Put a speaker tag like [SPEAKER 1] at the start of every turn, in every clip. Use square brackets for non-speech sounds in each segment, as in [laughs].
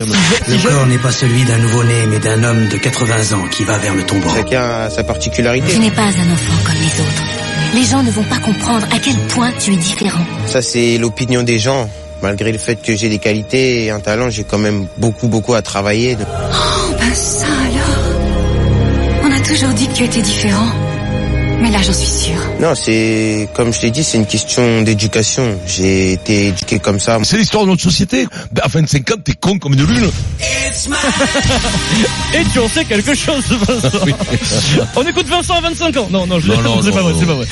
[SPEAKER 1] Le corps n'est pas celui d'un nouveau-né, mais d'un homme de 80 ans qui va vers le tombeau.
[SPEAKER 2] Chacun a sa particularité.
[SPEAKER 3] Tu n'es pas un enfant comme les autres. Les gens ne vont pas comprendre à quel point tu es différent.
[SPEAKER 2] Ça, c'est l'opinion des gens. Malgré le fait que j'ai des qualités et un talent, j'ai quand même beaucoup, beaucoup à travailler.
[SPEAKER 3] Oh, ben ça alors. On a toujours dit que tu étais différent. Mais là, j'en suis sûre.
[SPEAKER 2] Non, c'est, comme je t'ai dit, c'est une question d'éducation. J'ai été éduqué comme ça.
[SPEAKER 4] C'est l'histoire de notre société. À 25 ans, t'es con comme une lune. [laughs]
[SPEAKER 5] Et tu en sais quelque chose, Vincent. On écoute Vincent à 25 ans. Non, non, je
[SPEAKER 4] Non, non,
[SPEAKER 5] c'est pas vrai, c'est pas vrai.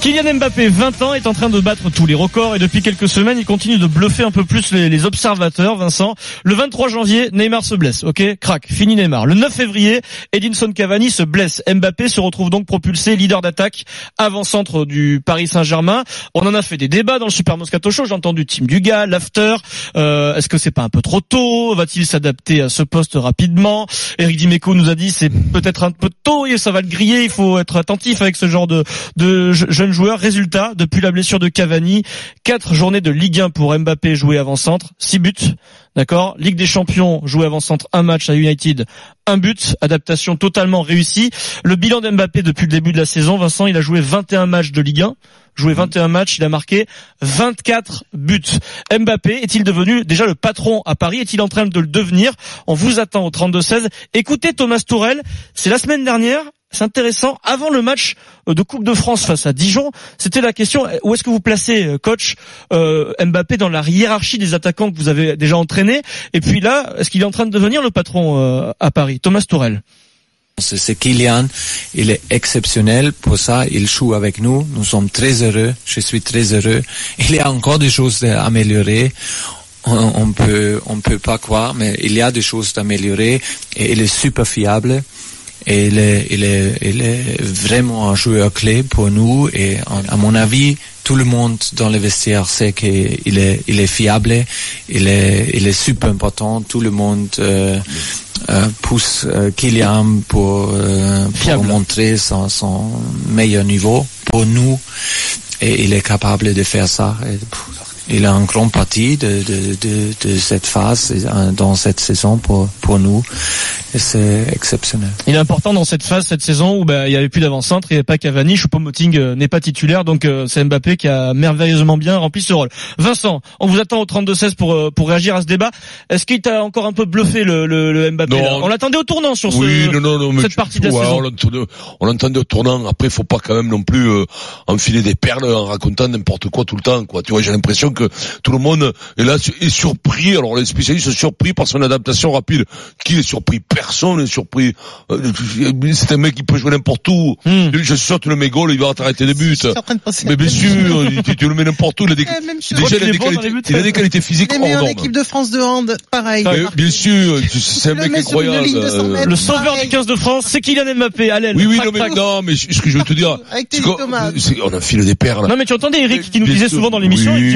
[SPEAKER 5] Kylian Mbappé, 20 ans, est en train de battre tous les records et depuis quelques semaines, il continue de bluffer un peu plus les, les observateurs, Vincent. Le 23 janvier, Neymar se blesse, ok Crac, fini Neymar. Le 9 février, Edinson Cavani se blesse. Mbappé se retrouve donc propulsé leader d'attaque avant-centre du Paris Saint-Germain. On en a fait des débats dans le Super Moscato Show. J'ai entendu Team Dugas, l'after. Euh, Est-ce que c'est pas un peu trop tôt? Va-t-il s'adapter à ce poste rapidement? Eric Dimeco nous a dit c'est peut-être un peu tôt et ça va le griller. Il faut être attentif avec ce genre de, de je- jeunes joueurs. Résultat, depuis la blessure de Cavani, quatre journées de Ligue 1 pour Mbappé joué avant-centre, six buts. D'accord? Ligue des Champions, joué avant-centre, un match à United, un but, adaptation totalement réussie. Le bilan d'Mbappé depuis le début de la saison, Vincent, il a joué 21 matchs de Ligue 1, joué 21 matchs, il a marqué 24 buts. Mbappé est-il devenu déjà le patron à Paris? Est-il en train de le devenir? On vous attend au 32-16. Écoutez Thomas Tourel, c'est la semaine dernière, c'est intéressant, avant le match euh, de Coupe de France face à Dijon, c'était la question, euh, où est-ce que vous placez, euh, coach, euh, Mbappé dans la hiérarchie des attaquants que vous avez déjà entraînés? Et puis là, est-ce qu'il est en train de devenir le patron euh, à Paris? Thomas Tourel.
[SPEAKER 6] C'est Kylian, il est exceptionnel. Pour ça, il joue avec nous, nous sommes très heureux, je suis très heureux. Il y a encore des choses à améliorer, on, on peut on peut pas croire, mais il y a des choses à améliorer. Et il est super fiable. Et il est, il est, il est vraiment un joueur clé pour nous et à mon avis, tout le monde dans le vestiaire sait qu'il est, il est fiable, il est, il est super important. Tout le monde euh, euh, pousse euh, Kylian pour, euh, pour montrer son, son meilleur niveau pour nous et il est capable de faire ça. Et, pff, il a une grande partie de, de, de, de cette phase euh, dans cette saison pour, pour nous et c'est exceptionnel.
[SPEAKER 5] Il est important dans cette phase, cette saison où bah, il y avait plus d'avant-centre, il n'y avait pas Cavani, Choupo-Moting euh, n'est pas titulaire, donc euh, c'est Mbappé qui a merveilleusement bien rempli ce rôle. Vincent, on vous attend au 32-16 pour euh, pour réagir à ce débat. Est-ce qu'il t'a encore un peu bluffé le, le, le Mbappé
[SPEAKER 4] Non.
[SPEAKER 5] là On l'attendait au tournant sur
[SPEAKER 4] Oui,
[SPEAKER 5] ce,
[SPEAKER 4] non, non, non, mais
[SPEAKER 5] cette
[SPEAKER 4] tu-
[SPEAKER 5] partie de la
[SPEAKER 4] ouais,
[SPEAKER 5] saison.
[SPEAKER 4] On l'entendait au tournant. Après, faut pas quand même non plus euh, enfiler des perles en racontant n'importe quoi tout le temps, quoi. Tu vois, j'ai l'impression que tout le monde est là est surpris. Alors les spécialistes sont surpris par son adaptation rapide. Qui est surpris? Personne n'est surpris. Euh, C'est un mec qui peut jouer n'importe où.
[SPEAKER 5] Hmm.
[SPEAKER 4] Je suis sûr que tu le mets goal, il va t'arrêter des buts.
[SPEAKER 7] De
[SPEAKER 4] Mais bien sûr, tu, tu le mets n'importe où. Il a des, déjà, il a des
[SPEAKER 5] bon
[SPEAKER 4] qualités,
[SPEAKER 5] buts.
[SPEAKER 4] il a des qualités physiques hors normes.
[SPEAKER 7] équipe de France de hand, pareil.
[SPEAKER 4] Mais bien sûr, c'est un
[SPEAKER 7] Le
[SPEAKER 4] mec incroyable.
[SPEAKER 7] ligne de 100
[SPEAKER 4] euh,
[SPEAKER 7] mètres.
[SPEAKER 5] Le sauveur
[SPEAKER 7] Pareil.
[SPEAKER 5] du 15 de France, c'est Kylian Mbappé, l'aile.
[SPEAKER 4] Oui, oui, non, mais non, mais ce que je veux te dire, c'est- on enfile des perles.
[SPEAKER 5] Non mais tu entendais Eric qui nous disait souvent dans l'émission,
[SPEAKER 4] Oui,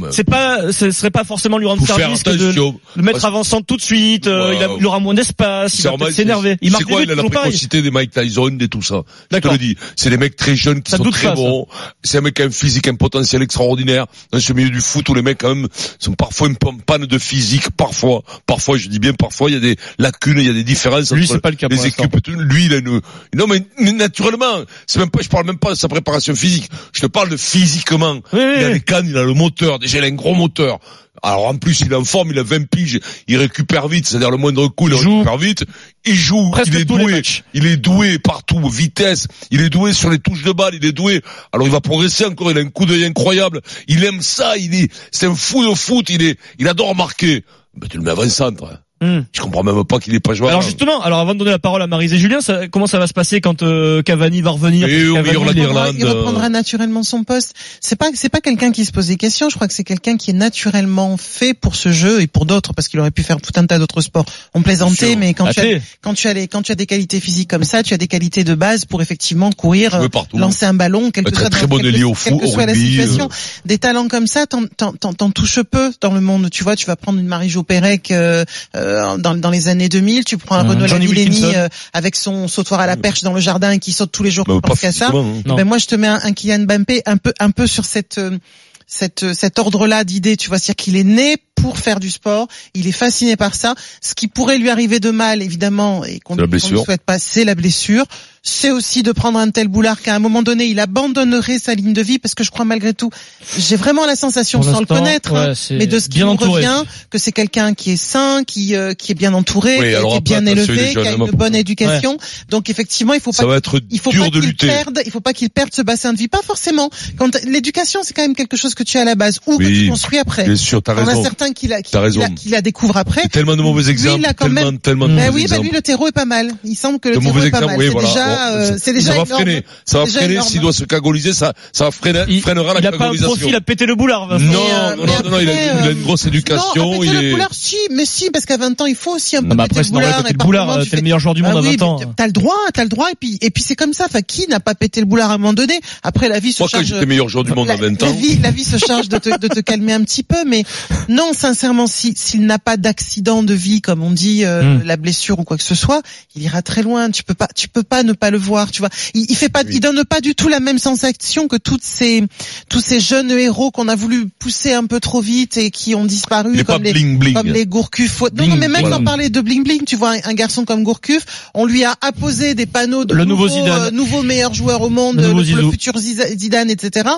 [SPEAKER 4] Mais-
[SPEAKER 5] c'est pas, ce serait pas forcément lui rendre service que de le mettre avant-centre tout de suite, euh, il, a- il aura moins d'espace, il va s'énerver. Il marque
[SPEAKER 4] quoi,
[SPEAKER 5] buts,
[SPEAKER 4] a la précocité des Mike Tyson, des tout ça. Je te le dis. C'est des mecs très jeunes qui
[SPEAKER 5] Ça
[SPEAKER 4] sont très
[SPEAKER 5] pas,
[SPEAKER 4] bons. C'est un mec qui a un physique, un potentiel extraordinaire. Dans ce milieu du foot où les mecs, quand même, sont parfois un peu en panne de physique. Parfois. Parfois, je dis bien parfois, il y a des lacunes, il y a des différences
[SPEAKER 5] Lui, c'est pas le cas
[SPEAKER 4] les équipes. Lui, il a une, non, mais naturellement. C'est même pas, je parle même pas de sa préparation physique. Je te parle de physiquement.
[SPEAKER 5] Oui,
[SPEAKER 4] il a les cannes, il a le moteur. Déjà, il a un gros moteur. Alors en plus, il est en forme, il a 20 piges, il récupère vite, c'est-à-dire le moindre coup, il,
[SPEAKER 5] Il joue
[SPEAKER 4] récupère vite. Il joue,
[SPEAKER 5] presque
[SPEAKER 4] il est doué, il est doué partout, vitesse, il est doué sur les touches de balle, il est doué. Alors il va progresser encore, il a un coup d'œil incroyable. Il aime ça, il est, c'est un fou de foot, il est, il adore marquer. Ben, tu le mets avant-centre. hein.
[SPEAKER 5] Hmm.
[SPEAKER 4] Je comprends même pas qu'il est pas joueur.
[SPEAKER 5] Alors justement, alors avant de donner la parole à Marise et Julien, ça- comment ça va se passer quand euh, Cavani va revenir?
[SPEAKER 4] Et au
[SPEAKER 5] Cavani, il
[SPEAKER 4] l'Irlande.
[SPEAKER 7] Il reprendra naturellement son poste. C'est pas c'est pas quelqu'un qui se pose des questions. Je crois que c'est quelqu'un qui est naturellement fait pour ce jeu et pour d'autres parce qu'il aurait pu faire tout un tas d'autres sports. On plaisantait, mais quand tu, as, quand tu as les, quand tu as des qualités physiques comme ça, tu as des qualités de base pour effectivement courir, euh,
[SPEAKER 4] partout.
[SPEAKER 7] lancer un ballon, quel que
[SPEAKER 4] Être
[SPEAKER 7] soit,
[SPEAKER 4] très
[SPEAKER 7] dans-
[SPEAKER 4] bon au
[SPEAKER 7] quelle
[SPEAKER 4] foot,
[SPEAKER 7] que soit la situation.
[SPEAKER 4] euh.
[SPEAKER 7] Des talents comme ça, t'en, touches peu dans le monde. Tu vois, tu vas prendre une Marie-Jo Pérec euh, euh, dans, dans les années 2000, tu prends un
[SPEAKER 5] Johnny
[SPEAKER 7] Lavillenie
[SPEAKER 5] Wilkinson.
[SPEAKER 7] euh, avec son sautoir à la perche dans le jardin et qui saute tous les jours
[SPEAKER 4] Ben,
[SPEAKER 7] pour
[SPEAKER 4] pas
[SPEAKER 7] penser à ça.
[SPEAKER 4] hein.
[SPEAKER 5] Non.
[SPEAKER 7] Ben moi je te mets un, un Kylian Mbappé un peu un peu sur cette euh, cette cet ordre-là d'idées, tu vois, c'est-à-dire qu'il est né pour faire du sport, il est fasciné par ça. Ce qui pourrait lui arriver de mal, évidemment, et qu'on ne souhaite pas, c'est la blessure. C'est aussi de prendre un tel boulard qu'à un moment donné, il abandonnerait sa ligne de vie, parce que je crois malgré tout, j'ai vraiment la sensation, sans le connaître, hein,
[SPEAKER 5] ouais,
[SPEAKER 7] mais de ce qui
[SPEAKER 5] entouré.
[SPEAKER 7] revient, que c'est quelqu'un qui est sain, qui euh, qui est bien entouré,
[SPEAKER 4] Oui,
[SPEAKER 7] qui
[SPEAKER 4] alors
[SPEAKER 7] est bien élevé, qui a une
[SPEAKER 4] pour-
[SPEAKER 7] bonne éducation. Donc effectivement, il faut pas
[SPEAKER 4] être
[SPEAKER 7] il faut pas qu'il perde, il faut pas qu'il perde ce bassin de vie. Pas forcément. Quand l'éducation, c'est quand même quelque chose que tu as à la base ou que tu construis après.
[SPEAKER 4] Bien sûr, t'as
[SPEAKER 7] On a
[SPEAKER 4] raison.
[SPEAKER 7] certains qui la, qui,
[SPEAKER 4] raison.
[SPEAKER 7] la, qui la découvrent après.
[SPEAKER 4] Tellement de mauvais
[SPEAKER 7] Lui,
[SPEAKER 4] exemples,
[SPEAKER 7] il a quand
[SPEAKER 4] tellement,
[SPEAKER 7] même-
[SPEAKER 4] tellement de
[SPEAKER 7] Ben
[SPEAKER 4] mauvais
[SPEAKER 7] oui, ben
[SPEAKER 4] exemples.
[SPEAKER 7] lui, le terreau est pas mal. Il semble que le
[SPEAKER 4] de
[SPEAKER 7] terreau
[SPEAKER 4] mauvais
[SPEAKER 7] est pas mal.
[SPEAKER 4] voilà.
[SPEAKER 7] déjà,
[SPEAKER 4] Bon,
[SPEAKER 7] euh, c'est déjà
[SPEAKER 4] ça va
[SPEAKER 7] énorme.
[SPEAKER 4] freiner, ça va freiner. S'il doit se cagoliser, ça, ça freiner,
[SPEAKER 5] Il,
[SPEAKER 4] freinera
[SPEAKER 5] il
[SPEAKER 4] la
[SPEAKER 5] a pas un
[SPEAKER 4] cagolisation.
[SPEAKER 5] profil à péter le boulard. Vincent.
[SPEAKER 4] Non,
[SPEAKER 7] euh,
[SPEAKER 4] non, non, non, il a,
[SPEAKER 7] après,
[SPEAKER 4] il a
[SPEAKER 7] euh,
[SPEAKER 4] une grosse éducation,
[SPEAKER 7] non, à péter
[SPEAKER 4] il
[SPEAKER 7] le
[SPEAKER 4] est,
[SPEAKER 7] boulard, si, mais si, parce qu'à 20 ans, il faut aussi un peu
[SPEAKER 5] Non, mais
[SPEAKER 7] péter
[SPEAKER 5] après,
[SPEAKER 7] le
[SPEAKER 5] c'est normal de
[SPEAKER 7] boulard.
[SPEAKER 5] péter le boulard. euh,
[SPEAKER 7] tu
[SPEAKER 5] T'es le meilleur joueur du monde
[SPEAKER 7] Ah
[SPEAKER 5] à
[SPEAKER 7] oui,
[SPEAKER 5] 20 ans.
[SPEAKER 7] T'as le droit, t'as le droit, et puis, et puis c'est comme ça. Enfin, qui n'a pas pété le boulard à un moment donné? Après, la vie se
[SPEAKER 4] moi
[SPEAKER 7] charge.
[SPEAKER 4] j'étais meilleur joueur du monde
[SPEAKER 7] la,
[SPEAKER 4] à 20
[SPEAKER 7] la
[SPEAKER 4] ans,
[SPEAKER 7] vie, la vie se charge de te, de te calmer un petit peu, mais non, sincèrement, si s'il n'a pas d'accident de vie, comme on dit, euh,
[SPEAKER 5] Hmm.
[SPEAKER 7] la blessure ou quoi que ce soit, il ira très loin. Tu peux pas, tu peux pas ne pas le voir. Tu vois, il, il fait pas, il donne pas du tout la même sensation que toutes ces, tous ces jeunes héros qu'on a voulu pousser un peu trop vite et qui ont disparu, comme les,
[SPEAKER 4] bling bling.
[SPEAKER 7] comme les Gourcuff. Non, non, mais même
[SPEAKER 5] voilà.
[SPEAKER 7] sans parler de bling bling, tu vois, un, un garçon comme Gourcuff, on lui a apposé des panneaux de
[SPEAKER 5] Le nouveau
[SPEAKER 7] nouveau,
[SPEAKER 5] Zidane.
[SPEAKER 7] euh, nouveau meilleur joueur au monde,
[SPEAKER 5] Le
[SPEAKER 7] le, le futur Zidane, etc.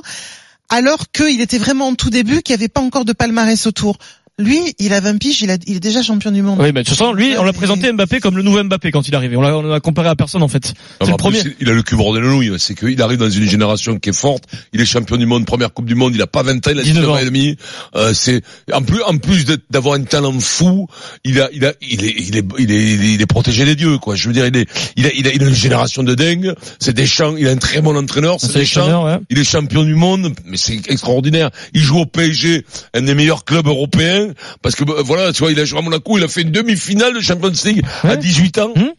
[SPEAKER 7] Alors qu'il était vraiment en tout début, qu'il n'y avait pas encore de palmarès autour. Lui, il a 20 piges, il, a, il est déjà champion du monde.
[SPEAKER 5] Oui, mais de toute façon, lui, on l'a présenté Mbappé comme le nouveau Mbappé quand il est arrivé. On l'a, on l'a comparé à personne en fait.
[SPEAKER 4] Non,
[SPEAKER 5] C'est le
[SPEAKER 4] en plus,
[SPEAKER 5] premier.
[SPEAKER 4] Il a le cul bordé de nouilles. C'est qu'il arrive dans une génération qui est forte. Il est champion du monde, première coupe du monde. Il a pas 20 ans, il a 19 ans et demi. Euh, c'est, en plus, en plus d'être- d'avoir un talent fou, il a, il a, il est, il est, il est, il est, il est protégé des dieux, quoi. Je veux dire, il est, il a, il a, il a une génération de dingue. C'est Deschamps. Il a un très bon entraîneur. C'est
[SPEAKER 5] C'est
[SPEAKER 4] Deschamps.
[SPEAKER 5] ouais.
[SPEAKER 4] Il est champion du monde, mais c'est extraordinaire. Il joue au PSG, un des meilleurs clubs européens, parce que euh, voilà, tu vois, il a joué à Monaco, il a fait une demi-finale de Champions League à
[SPEAKER 5] Ouais.
[SPEAKER 4] 18 ans.
[SPEAKER 5] Hum.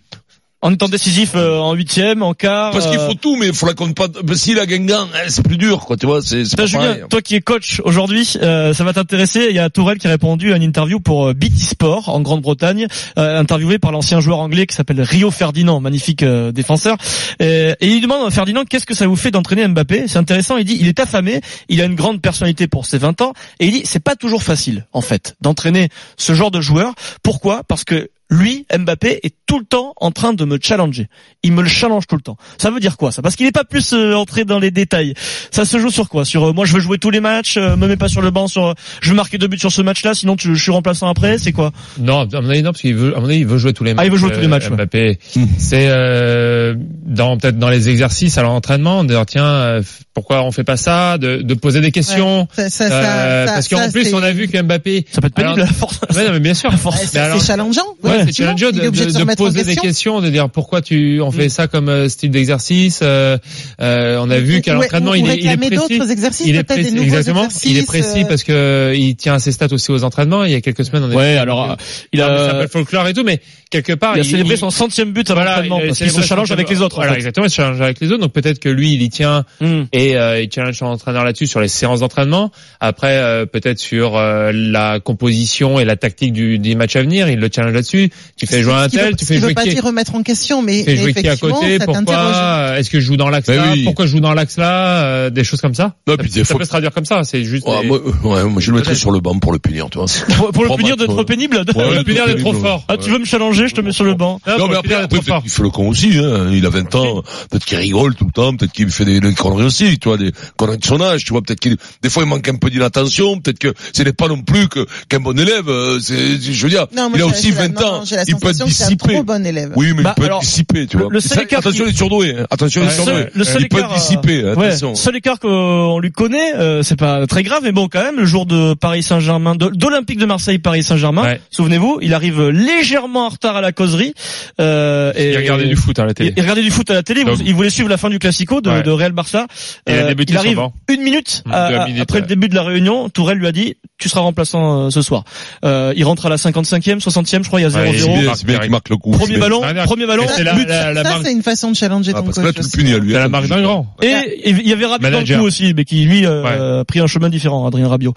[SPEAKER 5] En étant décisif euh, en huitième, en quart.
[SPEAKER 4] Parce qu'il
[SPEAKER 5] euh,
[SPEAKER 4] faut tout, mais il faut la compte pas. parce S'il a Guingamp, hein, c'est plus dur, quoi. Tu vois, c'est
[SPEAKER 5] Julien,
[SPEAKER 4] pareil.
[SPEAKER 5] toi qui es coach aujourd'hui, euh, ça va t'intéresser. Il y a Tourelle qui a répondu à une interview pour euh, BT Sport en Grande-Bretagne, euh, interviewé par l'ancien joueur anglais qui s'appelle Rio Ferdinand, magnifique euh, défenseur. Euh, et il lui demande à Ferdinand qu'est-ce que ça vous fait d'entraîner Mbappé? C'est intéressant. Il dit il est affamé, il a une grande personnalité pour ses 20 ans, et il dit c'est pas toujours facile en fait d'entraîner ce genre de joueur. Pourquoi? Parce que lui, Mbappé, est tout le temps en train de me challenger. Il me le challenge tout le temps. Ça veut dire quoi ça? Parce qu'il n'est pas plus euh, entré dans les détails. Ça se joue sur quoi? Sur euh, moi, je veux jouer tous les matchs, euh, me mets pas sur le banc. Sur, euh, je veux marquer deux buts sur ce match-là, sinon tu, je suis remplaçant après. C'est quoi?
[SPEAKER 8] Non, à mon avis, non, parce qu'il veut, à mon avis, il veut jouer tous les matchs.
[SPEAKER 5] Ah, il veut jouer tous les
[SPEAKER 8] euh,
[SPEAKER 5] matchs.
[SPEAKER 8] Mbappé.
[SPEAKER 4] Hmm.
[SPEAKER 8] C'est, euh, dans, peut-être dans les exercices à l'entraînement, dire, tiens, euh, pourquoi on fait pas ça, de, de poser des questions.
[SPEAKER 7] Ça, ça, ça,
[SPEAKER 8] Euh,
[SPEAKER 7] ça-
[SPEAKER 8] parce qu'en plus, on a vu que Mbappé,
[SPEAKER 5] Ça peut être pénible
[SPEAKER 8] Alors- ouais, non, mais bien sûr.
[SPEAKER 5] à force.
[SPEAKER 7] Ouais, c'est challengeant.
[SPEAKER 8] Ouais, c'est challengeant de, poser des
[SPEAKER 7] question.
[SPEAKER 8] questions, de dire pourquoi tu on fait
[SPEAKER 5] Mm.
[SPEAKER 8] ça comme euh, style d'exercice. euh, euh, on a vu qu'à l'entraînement il est, il est précis.
[SPEAKER 7] d'autres exercices,
[SPEAKER 8] Il est précis, exactement. Il est précis
[SPEAKER 7] euh,
[SPEAKER 8] parce que il tient à ses stats aussi aux entraînements. Il y a quelques semaines, on a
[SPEAKER 5] Ouais, alors il a,
[SPEAKER 8] s'appelle folklore et tout, mais quelque part
[SPEAKER 5] il a célébré son centième but à
[SPEAKER 8] voilà,
[SPEAKER 5] l'entraînement parce qu'il se challenge avec les autres.
[SPEAKER 8] Voilà, exactement, il se challenge avec les autres. Donc peut-être que lui, il y tient
[SPEAKER 5] Hum.
[SPEAKER 8] Et euh, il challenge son entraîneur là-dessus sur les séances d'entraînement. Après, euh, peut-être sur euh, la composition et la tactique du, des matchs à venir, il le challenge là-dessus. Tu fais jouer un
[SPEAKER 7] qui veut-
[SPEAKER 8] tel, tu fais
[SPEAKER 7] qui
[SPEAKER 8] jouer
[SPEAKER 7] veut pas dire remettre en question, mais,
[SPEAKER 8] tu fais
[SPEAKER 7] mais
[SPEAKER 8] jouer qui à
[SPEAKER 7] effectivement,
[SPEAKER 8] côté, pourquoi Est-ce que je joue dans l'axe
[SPEAKER 4] Ben
[SPEAKER 8] là
[SPEAKER 4] oui.
[SPEAKER 8] Pourquoi je joue dans l'axe là euh, Des choses comme ça.
[SPEAKER 4] Non,
[SPEAKER 8] ça,
[SPEAKER 4] puis des
[SPEAKER 8] ça
[SPEAKER 4] fois-
[SPEAKER 8] peut se traduire comme ça. C'est juste.
[SPEAKER 4] Ouais,
[SPEAKER 8] des-
[SPEAKER 4] moi, euh, ouais, moi, je le mettrais sur le banc pour le punir, tu vois.
[SPEAKER 5] Pour, [laughs] pour le punir d'être
[SPEAKER 4] ouais.
[SPEAKER 5] pénible.
[SPEAKER 4] Ouais,
[SPEAKER 8] Pour le punir
[SPEAKER 4] trop
[SPEAKER 8] d'être trop
[SPEAKER 4] pénible.
[SPEAKER 8] fort.
[SPEAKER 5] Ah, tu veux me challenger, je te mets sur le banc.
[SPEAKER 8] Non,
[SPEAKER 4] mais
[SPEAKER 8] le
[SPEAKER 4] après,
[SPEAKER 8] punir
[SPEAKER 4] après,
[SPEAKER 8] d'être trop
[SPEAKER 4] peut-être
[SPEAKER 8] fort.
[SPEAKER 4] qu'il fait le con aussi, hein. Il a 20 ans. Peut-être qu'il rigole tout le temps. Peut-être qu'il fait des conneries aussi, tu vois, des conneries de son âge, tu vois. Peut-être qu'il, des fois, il manque un peu d'inattention. Peut-être que ce n'est pas non plus que, qu'un bon élève. euh, C'est, je veux dire,
[SPEAKER 7] Non,
[SPEAKER 4] il a aussi
[SPEAKER 7] j'ai la-
[SPEAKER 4] 20
[SPEAKER 7] non,
[SPEAKER 4] ans.
[SPEAKER 7] non,
[SPEAKER 4] Il peut être dissipé.
[SPEAKER 7] trop bon élève.
[SPEAKER 4] Oui, mais
[SPEAKER 5] Bah,
[SPEAKER 4] il peut
[SPEAKER 5] alors,
[SPEAKER 4] être dissipé, tu
[SPEAKER 5] le-
[SPEAKER 4] vois.
[SPEAKER 5] le seul écart
[SPEAKER 4] attention,
[SPEAKER 5] qui-
[SPEAKER 4] il est surdoué. hein. Attention, il
[SPEAKER 5] Le
[SPEAKER 4] est surdoué.
[SPEAKER 5] le seul
[SPEAKER 4] Il peut être
[SPEAKER 5] écart,
[SPEAKER 4] dissipé,
[SPEAKER 5] euh, ouais,
[SPEAKER 4] attention.
[SPEAKER 5] seul écart qu'on lui connaît, euh, c'est pas très grave, mais bon, quand même, le jour de Paris Saint-Germain, d'Olympique de Marseille, Paris Saint-Germain,
[SPEAKER 8] Ouais.
[SPEAKER 5] souvenez-vous, il arrive légèrement en retard à la causerie. Euh, et
[SPEAKER 8] Il regardait du foot à la télé.
[SPEAKER 5] Il, regardait du foot à la télé. Il voulait suivre la fin du classico de,
[SPEAKER 8] Ouais.
[SPEAKER 5] de Real Barça.
[SPEAKER 8] Il a
[SPEAKER 5] Euh,
[SPEAKER 8] débuté
[SPEAKER 5] il arrive une minute, à-
[SPEAKER 8] minutes,
[SPEAKER 5] après le début de la réunion. Tourelle lui a dit "Tu seras remplaçant euh, ce soir." Euh, il rentre à la 55e, 60e, je crois, il y a 0-0.
[SPEAKER 8] Ouais,
[SPEAKER 4] C'est
[SPEAKER 8] il-
[SPEAKER 4] bien, c'est bien qu'il marque le coup.
[SPEAKER 5] Premier ballon, premier ballon,
[SPEAKER 8] c'est la-
[SPEAKER 5] but.
[SPEAKER 8] la- la
[SPEAKER 7] ça, c'est une façon de challenger
[SPEAKER 4] Ah,
[SPEAKER 7] ton
[SPEAKER 4] parce que
[SPEAKER 7] coach.
[SPEAKER 4] là, tu le punis à lui.
[SPEAKER 8] La
[SPEAKER 4] hein,
[SPEAKER 8] marque d'un grand.
[SPEAKER 5] Et il y avait Rabiot dans le
[SPEAKER 8] Manager.
[SPEAKER 5] coup aussi, mais qui lui euh, a pris un chemin différent, Adrien Rabiot.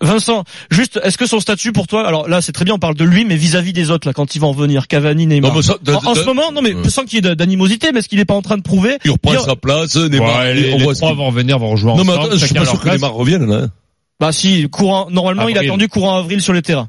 [SPEAKER 5] Vincent, juste, est-ce que son statut pour toi, alors là c'est très bien, on parle de lui, mais vis-à-vis des autres là, quand ils vont revenir, Cavani, Neymar.
[SPEAKER 4] Non, mais ça, de-
[SPEAKER 5] en, en
[SPEAKER 4] de-
[SPEAKER 5] ce moment, non mais sans qu'il y ait d'animosité, mais est-ce qu'il est pas en train de prouver
[SPEAKER 4] Il reprend sa place, Neymar,
[SPEAKER 8] Ouais, les,
[SPEAKER 4] on
[SPEAKER 8] les
[SPEAKER 4] voit ce
[SPEAKER 8] trois vont revenir, vont rejouer
[SPEAKER 4] Non, mais
[SPEAKER 8] ensemble.
[SPEAKER 4] attends, je suis pas sûr que. Neymar revienne, là.
[SPEAKER 5] Bah si, courant, normalement il a attendu courant avril sur les terrains.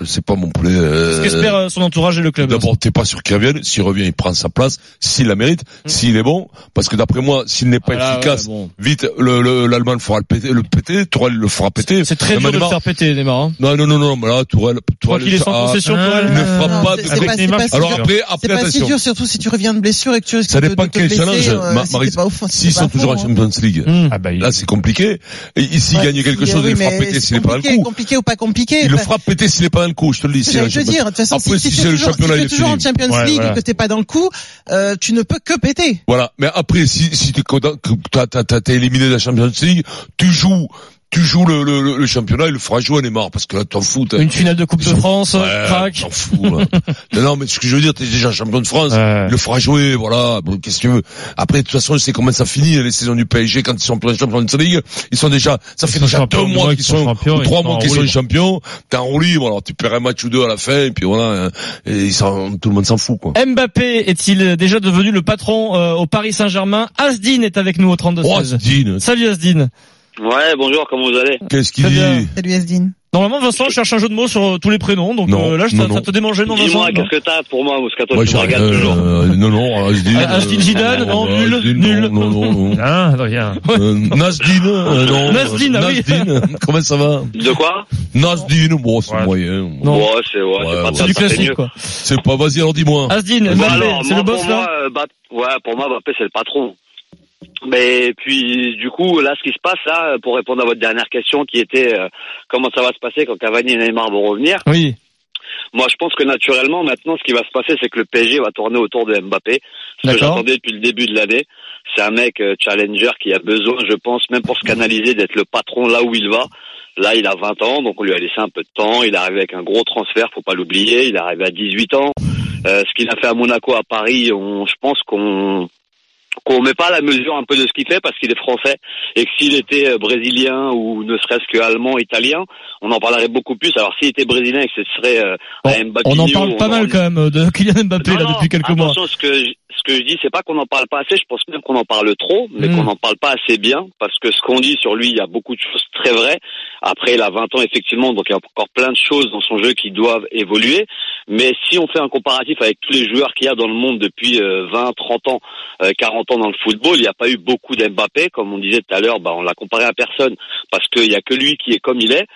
[SPEAKER 4] Je sais pas mon poulet. euh,
[SPEAKER 5] Ce qu'espère euh, son entourage et le club.
[SPEAKER 4] D'abord, t'es pas sûr qu'il revienne. S'il revient, il prend sa place. S'il la mérite, s'il est bon, parce que d'après moi, s'il n'est pas
[SPEAKER 5] Voilà,
[SPEAKER 4] efficace,
[SPEAKER 5] ouais, bon.
[SPEAKER 4] vite, le, le- l'Allemand le fera le péter, le péter. Tourelle le fera péter.
[SPEAKER 5] C'est très dur de le faire péter, Neymar. Hein.
[SPEAKER 4] Non, non, non, non, mais là, Tourelle, Tourelle,
[SPEAKER 5] qu'il est sans
[SPEAKER 4] ah,
[SPEAKER 5] concession,
[SPEAKER 8] ah,
[SPEAKER 5] Tourelle.
[SPEAKER 4] il ne fera
[SPEAKER 7] Non,
[SPEAKER 4] pas
[SPEAKER 7] c'est-
[SPEAKER 4] de-
[SPEAKER 7] c'est
[SPEAKER 8] avec
[SPEAKER 7] pas- c'est
[SPEAKER 8] Neymar, c'est
[SPEAKER 4] Alors
[SPEAKER 7] dur.
[SPEAKER 4] après,
[SPEAKER 7] C'est
[SPEAKER 4] après,
[SPEAKER 7] pas si
[SPEAKER 4] attention.
[SPEAKER 7] dur, surtout si tu reviens de blessure et que tu risques
[SPEAKER 4] Ça
[SPEAKER 7] de, te
[SPEAKER 4] quel
[SPEAKER 7] blesser,
[SPEAKER 4] challenge.
[SPEAKER 7] euh,
[SPEAKER 4] S'ils sont toujours en
[SPEAKER 7] hein.
[SPEAKER 4] Champions League.
[SPEAKER 8] Ah bah, il-
[SPEAKER 4] Là, c'est compliqué.
[SPEAKER 7] Ouais,
[SPEAKER 4] gagner quelque chose,
[SPEAKER 7] oui,
[SPEAKER 4] le
[SPEAKER 7] mais
[SPEAKER 4] péter s'il n'est pas dans le coup.
[SPEAKER 7] Compliqué ou pas compliqué.
[SPEAKER 4] Il le fera péter s'il n'est pas dans le coup, je te le dis.
[SPEAKER 7] c'est ce que j'allais te dire. De toute façon,
[SPEAKER 4] Après,
[SPEAKER 7] si,
[SPEAKER 4] si
[SPEAKER 7] tu
[SPEAKER 4] c'est
[SPEAKER 7] es
[SPEAKER 4] le
[SPEAKER 7] toujours, si
[SPEAKER 4] championnat,
[SPEAKER 7] tu es toujours en. Champions
[SPEAKER 8] Ouais,
[SPEAKER 7] League
[SPEAKER 8] voilà.
[SPEAKER 7] et que t'es pas dans le coup, euh, tu ne peux que péter.
[SPEAKER 4] Voilà. Mais après, si, si t'es content que t'as, t'as, t'as, t'as éliminé de la Champions League, tu joues, tu joues le, le, le, championnat, il le fera jouer Neymar, parce que là, t'en fous.
[SPEAKER 5] Une finale de Coupe de France,
[SPEAKER 4] Ouais,
[SPEAKER 5] crac.
[SPEAKER 4] t'en fous, [laughs] non, non, mais ce que je veux dire, t'es déjà champion de France.
[SPEAKER 8] Ouais.
[SPEAKER 4] Il le fera jouer, voilà. Bon, qu'est-ce que tu veux Après, de toute façon, je sais comment ça finit les saisons du PSG quand ils sont Champions League. Ils sont déjà, ça
[SPEAKER 8] Ils
[SPEAKER 4] fait déjà deux mois qu'ils
[SPEAKER 8] sont
[SPEAKER 4] ou trois mois qu'ils sont champions. T'es en roue libre, alors tu perds un match ou deux à la fin, et puis voilà. hein. Et ils sont, tout le monde s'en fout, quoi.
[SPEAKER 5] Mbappé est-il déjà devenu le patron euh, au Paris Saint-Germain? Asdine est avec nous au 32
[SPEAKER 4] Oh,
[SPEAKER 5] 16.
[SPEAKER 4] Dean,
[SPEAKER 5] Salut Asdine.
[SPEAKER 9] Ouais, bonjour, comment vous allez
[SPEAKER 4] qu'est-ce qu'il dit
[SPEAKER 7] Salut Asdine.
[SPEAKER 5] Normalement Vincent cherche un jeu de mots sur euh, tous les prénoms, donc
[SPEAKER 4] Non,
[SPEAKER 5] euh, là je
[SPEAKER 4] non,
[SPEAKER 5] ça,
[SPEAKER 4] non.
[SPEAKER 5] ça te démangeait non Vincent
[SPEAKER 9] Dis-moi,
[SPEAKER 5] Non.
[SPEAKER 9] qu'est-ce que t'as pour moi, Moscato
[SPEAKER 4] Ouais,
[SPEAKER 9] Tu me
[SPEAKER 4] j'ai-
[SPEAKER 9] regardes toujours.
[SPEAKER 4] euh, non, non, Asdine.
[SPEAKER 5] Ah, Asdine Zidane, non,
[SPEAKER 4] euh,
[SPEAKER 5] nul,
[SPEAKER 4] Asdine,
[SPEAKER 5] nul.
[SPEAKER 4] Non, non, non. [laughs]
[SPEAKER 8] Ah, rien.
[SPEAKER 4] Euh, Nasdine, euh, non. [laughs]
[SPEAKER 5] Nasdine, ah oui.
[SPEAKER 4] Nasdine, comment ça va
[SPEAKER 9] De quoi
[SPEAKER 4] Nasdine, bon, c'est
[SPEAKER 8] Ouais.
[SPEAKER 4] moyen.
[SPEAKER 5] Non.
[SPEAKER 9] Ouais, c'est ouais,
[SPEAKER 4] Ouais,
[SPEAKER 9] c'est pas
[SPEAKER 4] ouais.
[SPEAKER 5] C'est du
[SPEAKER 9] ça,
[SPEAKER 5] classique
[SPEAKER 9] mieux.
[SPEAKER 5] quoi.
[SPEAKER 4] C'est pas, vas-y, alors dis-moi.
[SPEAKER 5] Asdine,
[SPEAKER 9] Bon,
[SPEAKER 5] Mbappé,
[SPEAKER 9] alors,
[SPEAKER 5] c'est
[SPEAKER 9] moi,
[SPEAKER 5] le boss
[SPEAKER 9] pour
[SPEAKER 5] là
[SPEAKER 9] moi, euh, Bap- ouais, pour moi, Mbappé, c'est le patron. Mais puis, du coup, là, ce qui se passe, là, pour répondre à votre dernière question, qui était euh, comment ça va se passer quand Cavani et Neymar vont revenir?
[SPEAKER 5] Oui.
[SPEAKER 9] Moi, je pense que naturellement, maintenant, ce qui va se passer, c'est que le PSG va tourner autour de Mbappé. Ce que j'attendais depuis le début de l'année. C'est un mec euh, challenger qui a besoin, je pense, même pour se canaliser, d'être le patron là où il va. Là, il a 20 ans, donc on lui a laissé un peu de temps. Il est arrivé avec un gros transfert, faut pas l'oublier. Il est arrivé à 18 ans. Euh, ce qu'il a fait à Monaco, à Paris, on, je pense qu'on qu'on met pas à la mesure un peu de ce qu'il fait parce qu'il est français et que s'il était euh, brésilien ou ne serait-ce que allemand, italien, on en parlerait beaucoup plus. Alors s'il était brésilien et que ce serait euh,
[SPEAKER 5] Bon,
[SPEAKER 9] un Mbappé,
[SPEAKER 5] on en parle pas mal quand même de [laughs] Kylian Mbappé
[SPEAKER 9] non,
[SPEAKER 5] là depuis quelques mois.
[SPEAKER 9] ce que je, ce que je dis, c'est pas qu'on en parle pas assez. Je pense même qu'on en parle trop, mais
[SPEAKER 5] Mm.
[SPEAKER 9] qu'on en parle pas assez bien, parce que ce qu'on dit sur lui, il y a beaucoup de choses très vraies. Après, il a 20 ans effectivement, donc il y a encore plein de choses dans son jeu qui doivent évoluer. Mais si on fait un comparatif avec tous les joueurs qu'il y a dans le monde depuis euh, 20, 30 ans, euh, 40 ans dans le football, il n'y a pas eu beaucoup d'Mbappé, comme on disait tout à l'heure. Bah, on l'a comparé à personne, parce qu'il y a que lui qui est comme il est.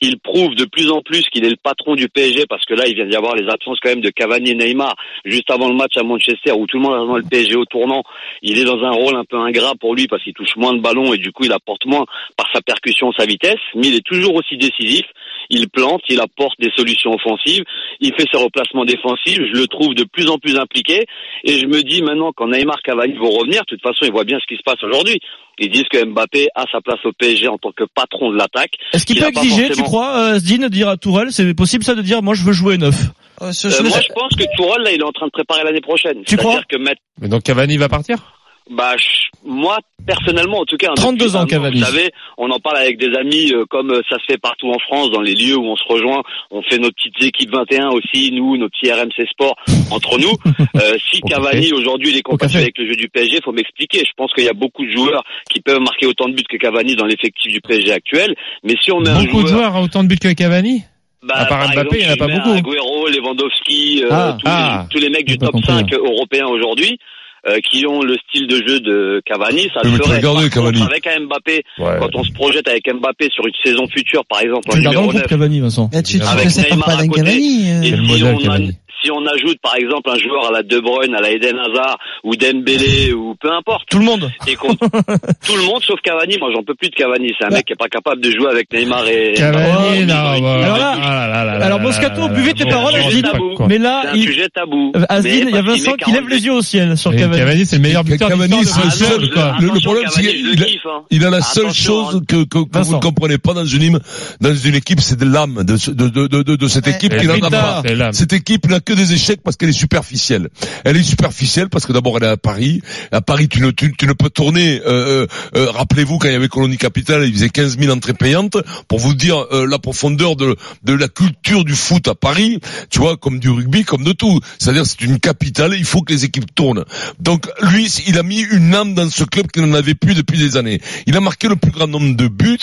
[SPEAKER 9] Il prouve de plus en plus qu'il est le patron du PSG parce que là, il vient d'y avoir les absences quand même de Cavani et Neymar juste avant le match à Manchester où tout le monde attend le PSG au tournant. Il est dans un rôle un peu ingrat pour lui parce qu'il touche moins de ballons et du coup, il apporte moins par sa percussion, sa vitesse, mais il est toujours aussi décisif. Il plante, il apporte des solutions offensives, il fait ses replacements défensifs. Je le trouve de plus en plus impliqué et je me dis maintenant quand Neymar, Cavani vont revenir, de toute façon, ils voient bien ce qui se passe aujourd'hui. Ils disent que Mbappé a sa place au PSG en tant que patron de l'attaque.
[SPEAKER 5] Est-ce qu'il peut
[SPEAKER 9] a
[SPEAKER 5] exiger, tu crois, euh, dire à Tourelle, c'est possible ça de dire moi je veux jouer neuf
[SPEAKER 7] Euh, je-
[SPEAKER 9] Euh, moi, je pense que Tourelle, là, il est en train de préparer l'année prochaine.
[SPEAKER 5] Tu crois
[SPEAKER 9] que mettre,
[SPEAKER 8] Mais donc Cavani va partir?
[SPEAKER 9] Bah, je- moi, personnellement, en tout cas,
[SPEAKER 5] 32
[SPEAKER 9] depuis
[SPEAKER 5] ans,
[SPEAKER 9] un
[SPEAKER 5] Cavani.
[SPEAKER 9] Vous savez, on en parle avec des amis, euh, comme euh, ça se fait partout en France, dans les lieux où on se rejoint. On fait nos petites équipes 21 aussi, nous, nos petits RMC Sport entre nous. [laughs] Euh, si Cavani aujourd'hui il est compatible avec le jeu du PSG, faut m'expliquer. Je pense qu'il y a beaucoup de joueurs qui peuvent marquer autant de buts que Cavani dans l'effectif du PSG actuel. Mais si on met un
[SPEAKER 8] Beaucoup de
[SPEAKER 9] joueur,
[SPEAKER 8] joueurs ont autant de buts que Cavani
[SPEAKER 9] bah,
[SPEAKER 8] À part
[SPEAKER 9] par
[SPEAKER 8] Mbappé, il y en a pas beaucoup.
[SPEAKER 9] Agüero, Lewandowski, euh,
[SPEAKER 5] Ah,
[SPEAKER 9] tous,
[SPEAKER 8] ah.
[SPEAKER 9] les, tous les mecs du top
[SPEAKER 5] compris,
[SPEAKER 9] 5 européens aujourd'hui. Euh, qui ont le style de jeu de Cavani, ça
[SPEAKER 4] tu
[SPEAKER 9] ferait. contre,
[SPEAKER 4] Cavani.
[SPEAKER 9] avec un Mbappé,
[SPEAKER 8] Ouais.
[SPEAKER 9] quand on se projette avec Mbappé sur une saison future, par exemple, en numéro
[SPEAKER 5] groupe
[SPEAKER 9] 9,
[SPEAKER 5] Cavani, Vincent.
[SPEAKER 7] Bah, tu, tu
[SPEAKER 9] Avec Neymar
[SPEAKER 7] pas
[SPEAKER 9] à côté.
[SPEAKER 7] Cavani. euh.
[SPEAKER 9] et
[SPEAKER 8] Quel
[SPEAKER 9] si
[SPEAKER 8] modèle,
[SPEAKER 9] on, a-
[SPEAKER 8] Cavani.
[SPEAKER 9] Si on ajoute par exemple un joueur à la De Bruyne, à la Eden Hazard ou Dembélé ou peu importe,
[SPEAKER 5] Tout le monde.
[SPEAKER 9] et [laughs] tout le monde sauf Cavani, moi j'en peux plus de Cavani, c'est un mec qui est pas capable de jouer avec Neymar et
[SPEAKER 8] Cavani,
[SPEAKER 9] et-
[SPEAKER 8] non,
[SPEAKER 9] et-
[SPEAKER 8] bah,
[SPEAKER 5] Alors là-
[SPEAKER 8] ah là là là
[SPEAKER 5] alors
[SPEAKER 8] là
[SPEAKER 5] Moscato, buvez tes paroles,
[SPEAKER 8] quoi.
[SPEAKER 5] Mais
[SPEAKER 9] c'est
[SPEAKER 5] là,
[SPEAKER 9] un
[SPEAKER 5] il...
[SPEAKER 9] sujet tabou.
[SPEAKER 5] Asdine,
[SPEAKER 9] Mais
[SPEAKER 5] il y a Vincent qui lève
[SPEAKER 9] 42
[SPEAKER 5] les yeux au ciel sur Cavani.
[SPEAKER 8] Cavani, c'est le meilleur buteur
[SPEAKER 4] Cavani, c'est seul,
[SPEAKER 8] quoi.
[SPEAKER 4] Le- problème, c'est qu'il a-
[SPEAKER 9] hein.
[SPEAKER 4] Il a la seule chose que, vous ne comprenez pas dans une, hymne- dans une équipe, c'est de l'âme de, ce- de, de, de, de, de cette
[SPEAKER 7] Ouais.
[SPEAKER 4] équipe
[SPEAKER 8] Et
[SPEAKER 4] qui n'en a
[SPEAKER 8] Rita,
[SPEAKER 4] pas. Cette équipe n'a que des échecs parce qu'elle est superficielle. Elle est superficielle parce que d'abord elle est à Paris. À Paris, tu ne, tu, tu ne peux tourner. Euh, euh, Rappelez-vous quand il y avait Colonie Capitale, il faisait 15 000 entrées payantes pour vous dire euh, la profondeur de de la culture du foot à Paris. Tu vois, comme du rugby, comme de tout. C'est-à-dire c'est une capitale. Il faut que les équipes tournent. Donc lui, il a mis une âme dans ce club qu'il n'en avait plus depuis des années. Il a marqué le plus grand nombre de buts,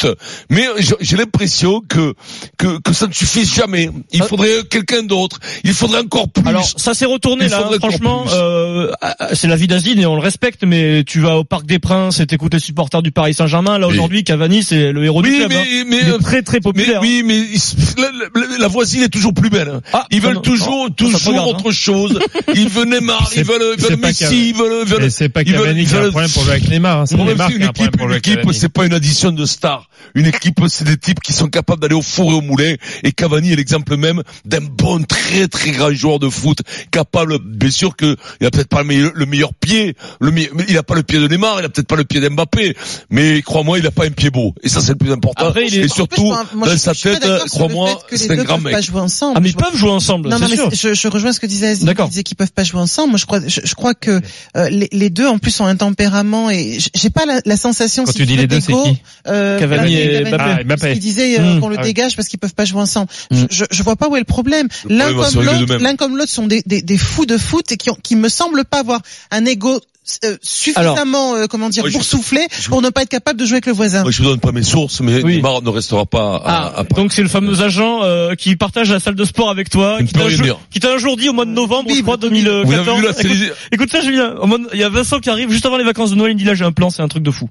[SPEAKER 4] mais j'ai- j'ai l'impression que, que que ça ne suffit jamais. Il
[SPEAKER 5] Ah.
[SPEAKER 4] faudrait quelqu'un d'autre. Il faudrait encore plus.
[SPEAKER 5] Alors ça s'est retourné là, hein, franchement. Euh, ah, c'est la vie d'Azine et on le respecte, mais tu vas au Parc des Princes et t'écoutes les supporters du Paris Saint-Germain. Là aujourd'hui, Cavani c'est le héros du
[SPEAKER 4] Oui,
[SPEAKER 5] club.
[SPEAKER 4] mais,
[SPEAKER 5] hein.
[SPEAKER 4] mais,
[SPEAKER 5] Il
[SPEAKER 4] euh,
[SPEAKER 5] est très très
[SPEAKER 4] mais
[SPEAKER 5] populaire.
[SPEAKER 4] oui, mais il- la, la- la voisine est toujours plus belle. hein.
[SPEAKER 5] Ah,
[SPEAKER 4] Ils veulent toujours, toujours
[SPEAKER 5] regarde, hein.
[SPEAKER 4] autre chose. [laughs] Ils veulent Neymar, ils veulent, ils veulent Messi, ils veulent, veulent.
[SPEAKER 8] C'est pas Cavani qui a un problème pour jouer avec Neymar, hein. c'est
[SPEAKER 4] une
[SPEAKER 8] a un problème
[SPEAKER 4] équipe, une équipe, c'est pas une addition de stars. Une équipe, c'est des types qui sont capables d'aller au four et au moulin. Et Cavani est l'exemple même d'un bon, très, très grand joueur de foot, capable, bien sûr que il a peut-être pas le meilleur, le meilleur pied, le meilleur- il a pas le pied de Neymar, il a peut-être pas le pied d'Mbappé, mais crois-moi, il a pas un pied beau. Et ça, c'est le plus important.
[SPEAKER 5] Après, il est-
[SPEAKER 4] et surtout,
[SPEAKER 7] En plus, moi,
[SPEAKER 4] dans
[SPEAKER 7] je-
[SPEAKER 4] sa
[SPEAKER 7] je
[SPEAKER 4] tête, crois-moi,
[SPEAKER 7] fait
[SPEAKER 4] c'est un grand
[SPEAKER 7] peuvent
[SPEAKER 4] mec.
[SPEAKER 7] pas jouer ensemble.
[SPEAKER 5] Ah mais ils peuvent jouer ensemble,
[SPEAKER 7] Non, non,
[SPEAKER 5] c'est
[SPEAKER 7] mais
[SPEAKER 5] sûr.
[SPEAKER 7] je, je rejoins ce que disait.
[SPEAKER 5] D'accord.
[SPEAKER 7] Il disait qu'ils peuvent pas jouer ensemble. Moi, je crois, je, je crois que euh, les, les deux, en plus, ont un tempérament et j'ai pas la, la sensation.
[SPEAKER 8] Quand
[SPEAKER 7] si
[SPEAKER 8] tu dis les deux, c'est qui
[SPEAKER 7] euh,
[SPEAKER 5] Cavani et Mbappé.
[SPEAKER 8] Ah,
[SPEAKER 7] qu'il disait euh,
[SPEAKER 5] Mm.
[SPEAKER 7] qu'on le
[SPEAKER 8] Ah
[SPEAKER 7] dégage parce qu'ils peuvent pas jouer ensemble.
[SPEAKER 5] Mm.
[SPEAKER 7] Je, vois pas où est le problème. L'un comme l'autre. L'un comme l'autre sont des, des, des fous de foot et qui, ont, qui me semblent pas avoir un ego euh, suffisamment, euh, comment dire, boursouflé
[SPEAKER 4] je-
[SPEAKER 7] pour ne pas être capable de jouer avec le voisin.
[SPEAKER 4] Moi, je vous donne pas mes sources, mais
[SPEAKER 5] Oui.
[SPEAKER 4] Neymar ne restera pas à,
[SPEAKER 5] Ah,
[SPEAKER 4] à
[SPEAKER 5] donc c'est le fameux agent euh, qui partage la salle de sport avec toi, qui t'a un, jour-
[SPEAKER 4] dire.
[SPEAKER 5] qui t'a un jour dit au mois de novembre, je
[SPEAKER 7] Bible,
[SPEAKER 5] crois,
[SPEAKER 4] Vous avez
[SPEAKER 5] 2014.
[SPEAKER 4] vu la
[SPEAKER 5] Écoute, écoute ça, Julien. Au mois de- Il y a Vincent qui arrive juste avant les vacances de Noël. Il me dit là, j'ai un plan, c'est un truc de fou.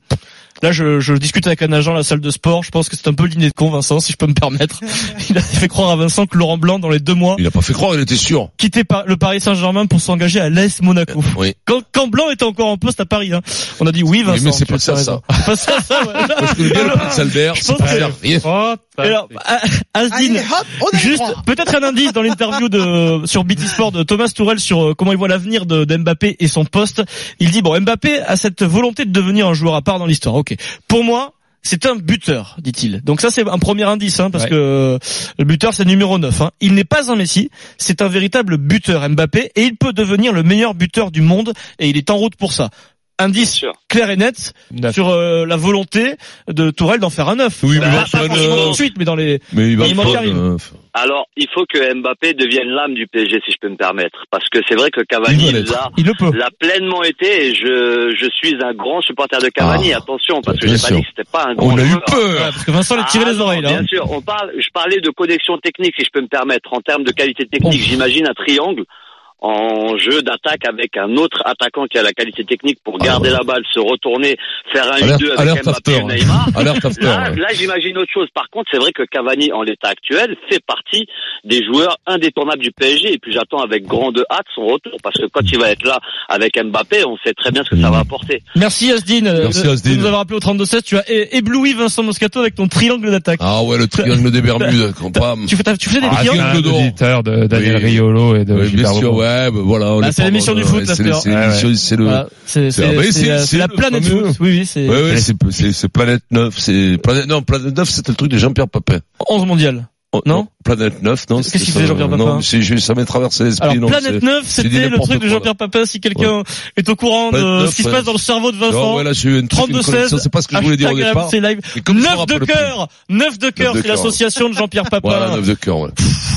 [SPEAKER 5] Là, je, je discute avec un agent à la salle de sport. Je pense que c'est un peu dîner de con, Vincent, si je peux me permettre. [laughs] Il a fait croire à Vincent que Laurent Blanc, dans les deux mois,
[SPEAKER 4] Il a pas fait croire, il était sûr.
[SPEAKER 5] quittait par- le Paris Saint-Germain pour s'engager à l'AS Monaco.
[SPEAKER 4] Oui.
[SPEAKER 5] Quand, quand Blanc était encore en poste à Paris, hein. on a dit oui, Vincent.
[SPEAKER 4] mais c'est pas
[SPEAKER 5] as
[SPEAKER 4] ça.
[SPEAKER 5] C'est pas ça, ça, ouais.
[SPEAKER 4] Moi, je connais bien le prince Albert, c'est pas ça.
[SPEAKER 8] Oh,
[SPEAKER 5] alors,
[SPEAKER 7] le
[SPEAKER 5] Juste peut-être un indice dans l'interview de sur BT Sport de Thomas Tourel sur euh, comment il voit l'avenir de, de Mbappé et son poste. Il dit bon Mbappé a cette volonté de devenir un joueur à part dans l'histoire. Ok. Pour moi. C'est un buteur, dit-il. Donc ça c'est un premier indice, hein, parce
[SPEAKER 8] Ouais.
[SPEAKER 5] que le buteur c'est numéro 9. Hein. Il n'est pas un Messi, c'est un véritable buteur Mbappé et il peut devenir le meilleur buteur du monde et il est en route pour ça. Indice clair et net
[SPEAKER 8] Neuf.
[SPEAKER 5] sur euh, la volonté de Tourelle d'en faire un 9.
[SPEAKER 4] Oui, mais
[SPEAKER 9] Bah, pas
[SPEAKER 4] faire une-
[SPEAKER 9] forcément
[SPEAKER 5] tout de suite, mais dans les
[SPEAKER 4] Mais il va
[SPEAKER 5] Il manque
[SPEAKER 4] faire
[SPEAKER 5] Karim.
[SPEAKER 4] une-
[SPEAKER 9] Alors, il faut que Mbappé devienne l'âme du PSG, si je peux me permettre. Parce que c'est vrai que Cavani l'a,
[SPEAKER 5] il le peut.
[SPEAKER 9] l'a pleinement été et je, je suis un grand supporter de Cavani.
[SPEAKER 4] Ah,
[SPEAKER 9] Attention, parce que j'ai pas dit que c'était pas un grand
[SPEAKER 4] On a eu peur.
[SPEAKER 5] parce que Vincent a tiré
[SPEAKER 9] Ah
[SPEAKER 5] les
[SPEAKER 9] non,
[SPEAKER 5] oreilles là.
[SPEAKER 9] Bien sûr, on parle, je parlais de connexion technique, si je peux me permettre, en termes de qualité technique. J'imagine un triangle en jeu d'attaque avec un autre attaquant qui a la qualité technique pour garder
[SPEAKER 4] ouais.
[SPEAKER 9] la balle, se retourner, faire un
[SPEAKER 4] Alerte-
[SPEAKER 9] 1-2 avec Mbappé et Neymar. Là, là j'imagine autre chose. Par contre, c'est vrai que Cavani, en l'état actuel, fait partie des joueurs indétournables du PSG. Et puis j'attends avec grande hâte son retour, parce que quand il va être là avec Mbappé, on sait très bien ce que ça va apporter.
[SPEAKER 5] Merci Asdin, euh,
[SPEAKER 4] Merci,
[SPEAKER 5] de,
[SPEAKER 4] Asdin.
[SPEAKER 5] de nous avoir appelé au 32-16. Tu as ébloui Vincent Moscato avec ton triangle d'attaque.
[SPEAKER 4] Ah ouais, le triangle des Bermudes.
[SPEAKER 5] Tu, fais, tu des
[SPEAKER 4] Ah,
[SPEAKER 5] triangles
[SPEAKER 4] triangle d'or.
[SPEAKER 8] de Daniel
[SPEAKER 4] Oui.
[SPEAKER 8] Riolo et de
[SPEAKER 4] Oui, bien
[SPEAKER 8] Gilbert
[SPEAKER 4] sûr,
[SPEAKER 8] Bobo.
[SPEAKER 4] ouais, ben voilà. on
[SPEAKER 5] Bah,
[SPEAKER 4] est
[SPEAKER 5] c'est l'émission du
[SPEAKER 4] ouais,
[SPEAKER 5] foot,
[SPEAKER 4] c'est
[SPEAKER 5] là,
[SPEAKER 4] c'est
[SPEAKER 8] ouais,
[SPEAKER 4] l'émission, c'est le,
[SPEAKER 5] Voilà, c'est
[SPEAKER 4] c'est- ah, mais
[SPEAKER 5] c'est la, planète foot. Oui, oui,
[SPEAKER 4] Ouais, ouais, c'est, c'est Planète 9, c'est, Planète, non, Planète 9, c'était le truc de Jean-Pierre Papin.
[SPEAKER 5] 11 mondial.
[SPEAKER 4] Oh,
[SPEAKER 5] Non
[SPEAKER 4] Planète 9, non.
[SPEAKER 5] Qu'est-ce qu'il faisait, Jean-Pierre
[SPEAKER 4] Non,
[SPEAKER 5] Papin
[SPEAKER 4] je- ça m'est traversé l'esprit,
[SPEAKER 5] Alors
[SPEAKER 4] non.
[SPEAKER 5] Planète
[SPEAKER 4] c'est-
[SPEAKER 5] 9,
[SPEAKER 4] j'ai dit
[SPEAKER 5] c'était le truc de Jean-Pierre Papin. Si quelqu'un est au courant de ce qui se
[SPEAKER 4] 9,
[SPEAKER 5] passe dans le cerveau de Vincent.
[SPEAKER 4] Non, ouais, là, une
[SPEAKER 5] 32-16,
[SPEAKER 4] connexion, c'est pas ce que je voulais dire au départ.
[SPEAKER 5] Live.
[SPEAKER 4] Mais comme je me
[SPEAKER 5] 9 de cœur, 9 de cœur, c'est l'association de Jean-Pierre [laughs] Papin.
[SPEAKER 4] Voilà, 9 de cœur, ouais.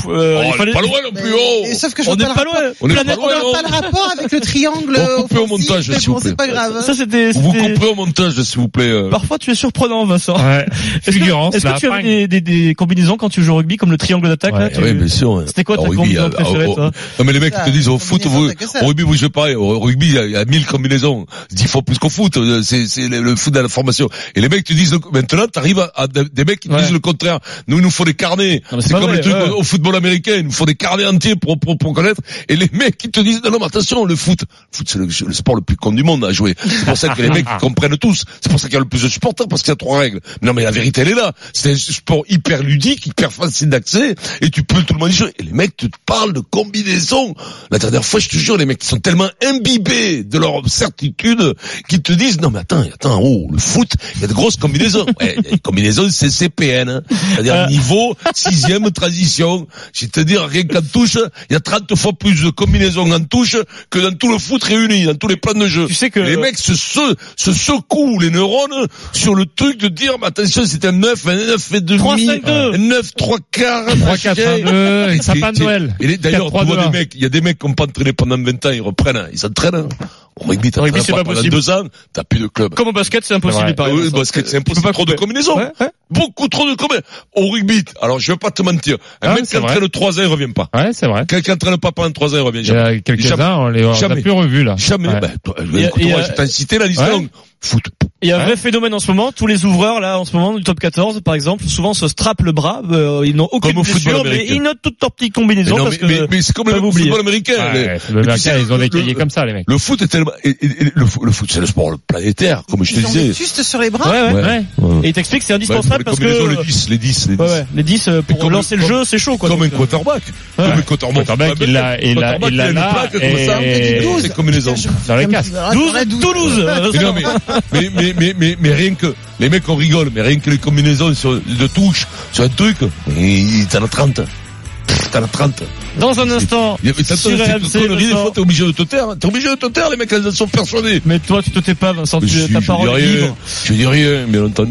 [SPEAKER 5] Euh,
[SPEAKER 4] Oh,
[SPEAKER 5] il
[SPEAKER 4] on est
[SPEAKER 5] fallait-
[SPEAKER 4] pas loin non plus, oh!
[SPEAKER 7] Sauf que je
[SPEAKER 5] On n'est
[SPEAKER 7] pas
[SPEAKER 5] loin.
[SPEAKER 4] On
[SPEAKER 7] n'a pas le rapport avec le triangle.
[SPEAKER 4] On coupe au
[SPEAKER 7] offensif,
[SPEAKER 4] montage, s'il vous plaît.
[SPEAKER 7] C'est pas grave.
[SPEAKER 5] Ça c'était.
[SPEAKER 4] Vous couperez au montage, s'il vous plaît.
[SPEAKER 5] Parfois tu es surprenant, Vincent.
[SPEAKER 8] Ouais.
[SPEAKER 5] Est-ce que, tu des, des, des combinaisons quand tu joues au rugby comme le triangle d'attaque là
[SPEAKER 8] Ouais,
[SPEAKER 5] tu-
[SPEAKER 4] Oui, bien sûr.
[SPEAKER 5] C'était quoi ta combinaison préférée, toi
[SPEAKER 4] Non, mais les mecs, te disent, au foot, vous, au rugby, vous jouez pareil. Au rugby, il y a- il y, a mille combinaisons. Dix fois plus qu'au foot. Euh, C'est, c'est le, le foot de la formation. Et les mecs te disent, le- maintenant, t'arrives à, à des mecs qui te
[SPEAKER 5] Ouais.
[SPEAKER 4] disent le contraire. Nous, il nous faut des carnets.
[SPEAKER 5] C'est
[SPEAKER 4] comme
[SPEAKER 5] vrai,
[SPEAKER 4] les trucs
[SPEAKER 5] ouais.
[SPEAKER 4] au, au football américain. Il nous faut des carnets entiers pour, pour, pour connaître. Et les mecs qui te disent, non, non, mais attention, le foot, le foot, c'est le, le sport le plus con du monde à jouer. C'est pour ça que les mecs ils comprennent tous. C'est pour ça qu'il y a le plus de supporters parce qu'il y a trois règles. Non, mais la vérité, elle est là. C'est un sport hyper ludique, hyper facile facile d'accès et tu peux tout le monde dire et les mecs te parlent de combinaisons. La dernière fois, je te jure, les mecs qui sont tellement imbibés de leur certitude qu'ils te disent non mais attends, attends, oh le foot, il y a de grosses combinaisons. [laughs] Ouais, y a des combinaisons CCPN, hein. c'est-à-dire
[SPEAKER 5] Euh.
[SPEAKER 4] niveau sixième transition. Je te dire rien qu'en touche, il y a 30 fois plus de combinaisons en touche que dans tout le foot réuni, dans tous les plans de jeu.
[SPEAKER 5] Tu sais que-
[SPEAKER 4] les mecs se, se, se secouent les neurones sur le truc de dire, mais attention, c'est un 9, un 9 et demi,
[SPEAKER 5] 3-5-2.
[SPEAKER 4] un 9, 3 quarts,
[SPEAKER 8] 3 4 1 2 et sapin de Noël.
[SPEAKER 4] Et d'ailleurs,
[SPEAKER 8] 4,
[SPEAKER 4] tu vois
[SPEAKER 8] 3, 2,
[SPEAKER 4] des mecs, il y a des mecs qui n'ont pas entraîné pendant 20 ans, ils reprennent, hein. ils s'entraînent. hein. Au rugby, t'as
[SPEAKER 5] rugby, c'est pas possible.
[SPEAKER 4] deux ans, t'as plus de club.
[SPEAKER 5] Comme au basket, c'est impossible.
[SPEAKER 8] Ouais.
[SPEAKER 5] il paraît,
[SPEAKER 4] Oui, basket, c'est impossible.
[SPEAKER 5] pas
[SPEAKER 4] Trop de combinaisons. Beaucoup trop de combinaisons. Au rugby, alors je vais pas te mentir, un
[SPEAKER 8] Ah,
[SPEAKER 4] mec qui entraîne 3 ans, il revient pas.
[SPEAKER 8] Ouais, c'est vrai.
[SPEAKER 4] Quelqu'un qui entraîne pas pendant 3 ans, il revient
[SPEAKER 8] Il y
[SPEAKER 4] jamais.
[SPEAKER 8] a quelques-uns, on les a
[SPEAKER 4] Jamais.
[SPEAKER 8] plus revus là.
[SPEAKER 4] Jamais. Ben, je t'ai cité la liste longue. Foot.
[SPEAKER 5] Il y a un
[SPEAKER 8] Ouais.
[SPEAKER 5] vrai phénomène en ce moment. Tous les ouvreurs là, en ce moment, du top 14, par exemple, souvent se strappent le bras. euh, ils n'ont aucune blessure, mais ils notent toutes leurs petites
[SPEAKER 4] Mais,
[SPEAKER 5] combinaisons
[SPEAKER 4] non,
[SPEAKER 5] parce
[SPEAKER 4] mais,
[SPEAKER 5] que.
[SPEAKER 4] mais, mais c'est comme le football américain. les-
[SPEAKER 8] le
[SPEAKER 4] tu
[SPEAKER 8] Américain,
[SPEAKER 4] sais,
[SPEAKER 8] ils ont des cahiers comme ça, les mecs.
[SPEAKER 4] Le foot est tellement, et- et- et le, foot, le foot, c'est le sport planétaire, comme je te
[SPEAKER 7] Ils ont
[SPEAKER 4] disais.
[SPEAKER 7] fustes sur les bras.
[SPEAKER 5] Ouais, ouais.
[SPEAKER 8] Ouais.
[SPEAKER 5] Et c'est
[SPEAKER 4] Ouais,
[SPEAKER 5] indispensable parce
[SPEAKER 4] les
[SPEAKER 5] que.
[SPEAKER 4] les 10, les 10, les 10.
[SPEAKER 5] Ouais, ouais. Les 10 euh, pour
[SPEAKER 4] comme
[SPEAKER 5] lancer
[SPEAKER 4] le-
[SPEAKER 5] le jeu, c'est chaud quoi.
[SPEAKER 4] Comme un
[SPEAKER 5] euh,
[SPEAKER 4] quarterback. Comme un quarterback.
[SPEAKER 8] Quarterback, il l'a- il l'a-
[SPEAKER 4] Quarterback,
[SPEAKER 8] il l'a là,
[SPEAKER 4] plaque comme C'est des combinaisons.
[SPEAKER 8] Dans les casques.
[SPEAKER 5] 12, Toulouse.
[SPEAKER 4] Mais mais, mais, mais, mais, mais, mais rien que, les mecs, on rigole, mais rien que les combinaisons sur, de touche, sur un truc, t'en as 30. T'en as 30.
[SPEAKER 5] Dans un instant,
[SPEAKER 4] mais t'as
[SPEAKER 5] sur RMC,
[SPEAKER 4] des fois, t'es obligé de te taire. T'es obligé de te taire, les mecs, elles sont persuadés.
[SPEAKER 5] Mais toi, tu te tais pas, Vincent.
[SPEAKER 4] Mais
[SPEAKER 5] Tu, ta
[SPEAKER 4] je
[SPEAKER 5] parole
[SPEAKER 4] dis
[SPEAKER 5] est
[SPEAKER 4] rien. Je dis rien, bien entendu.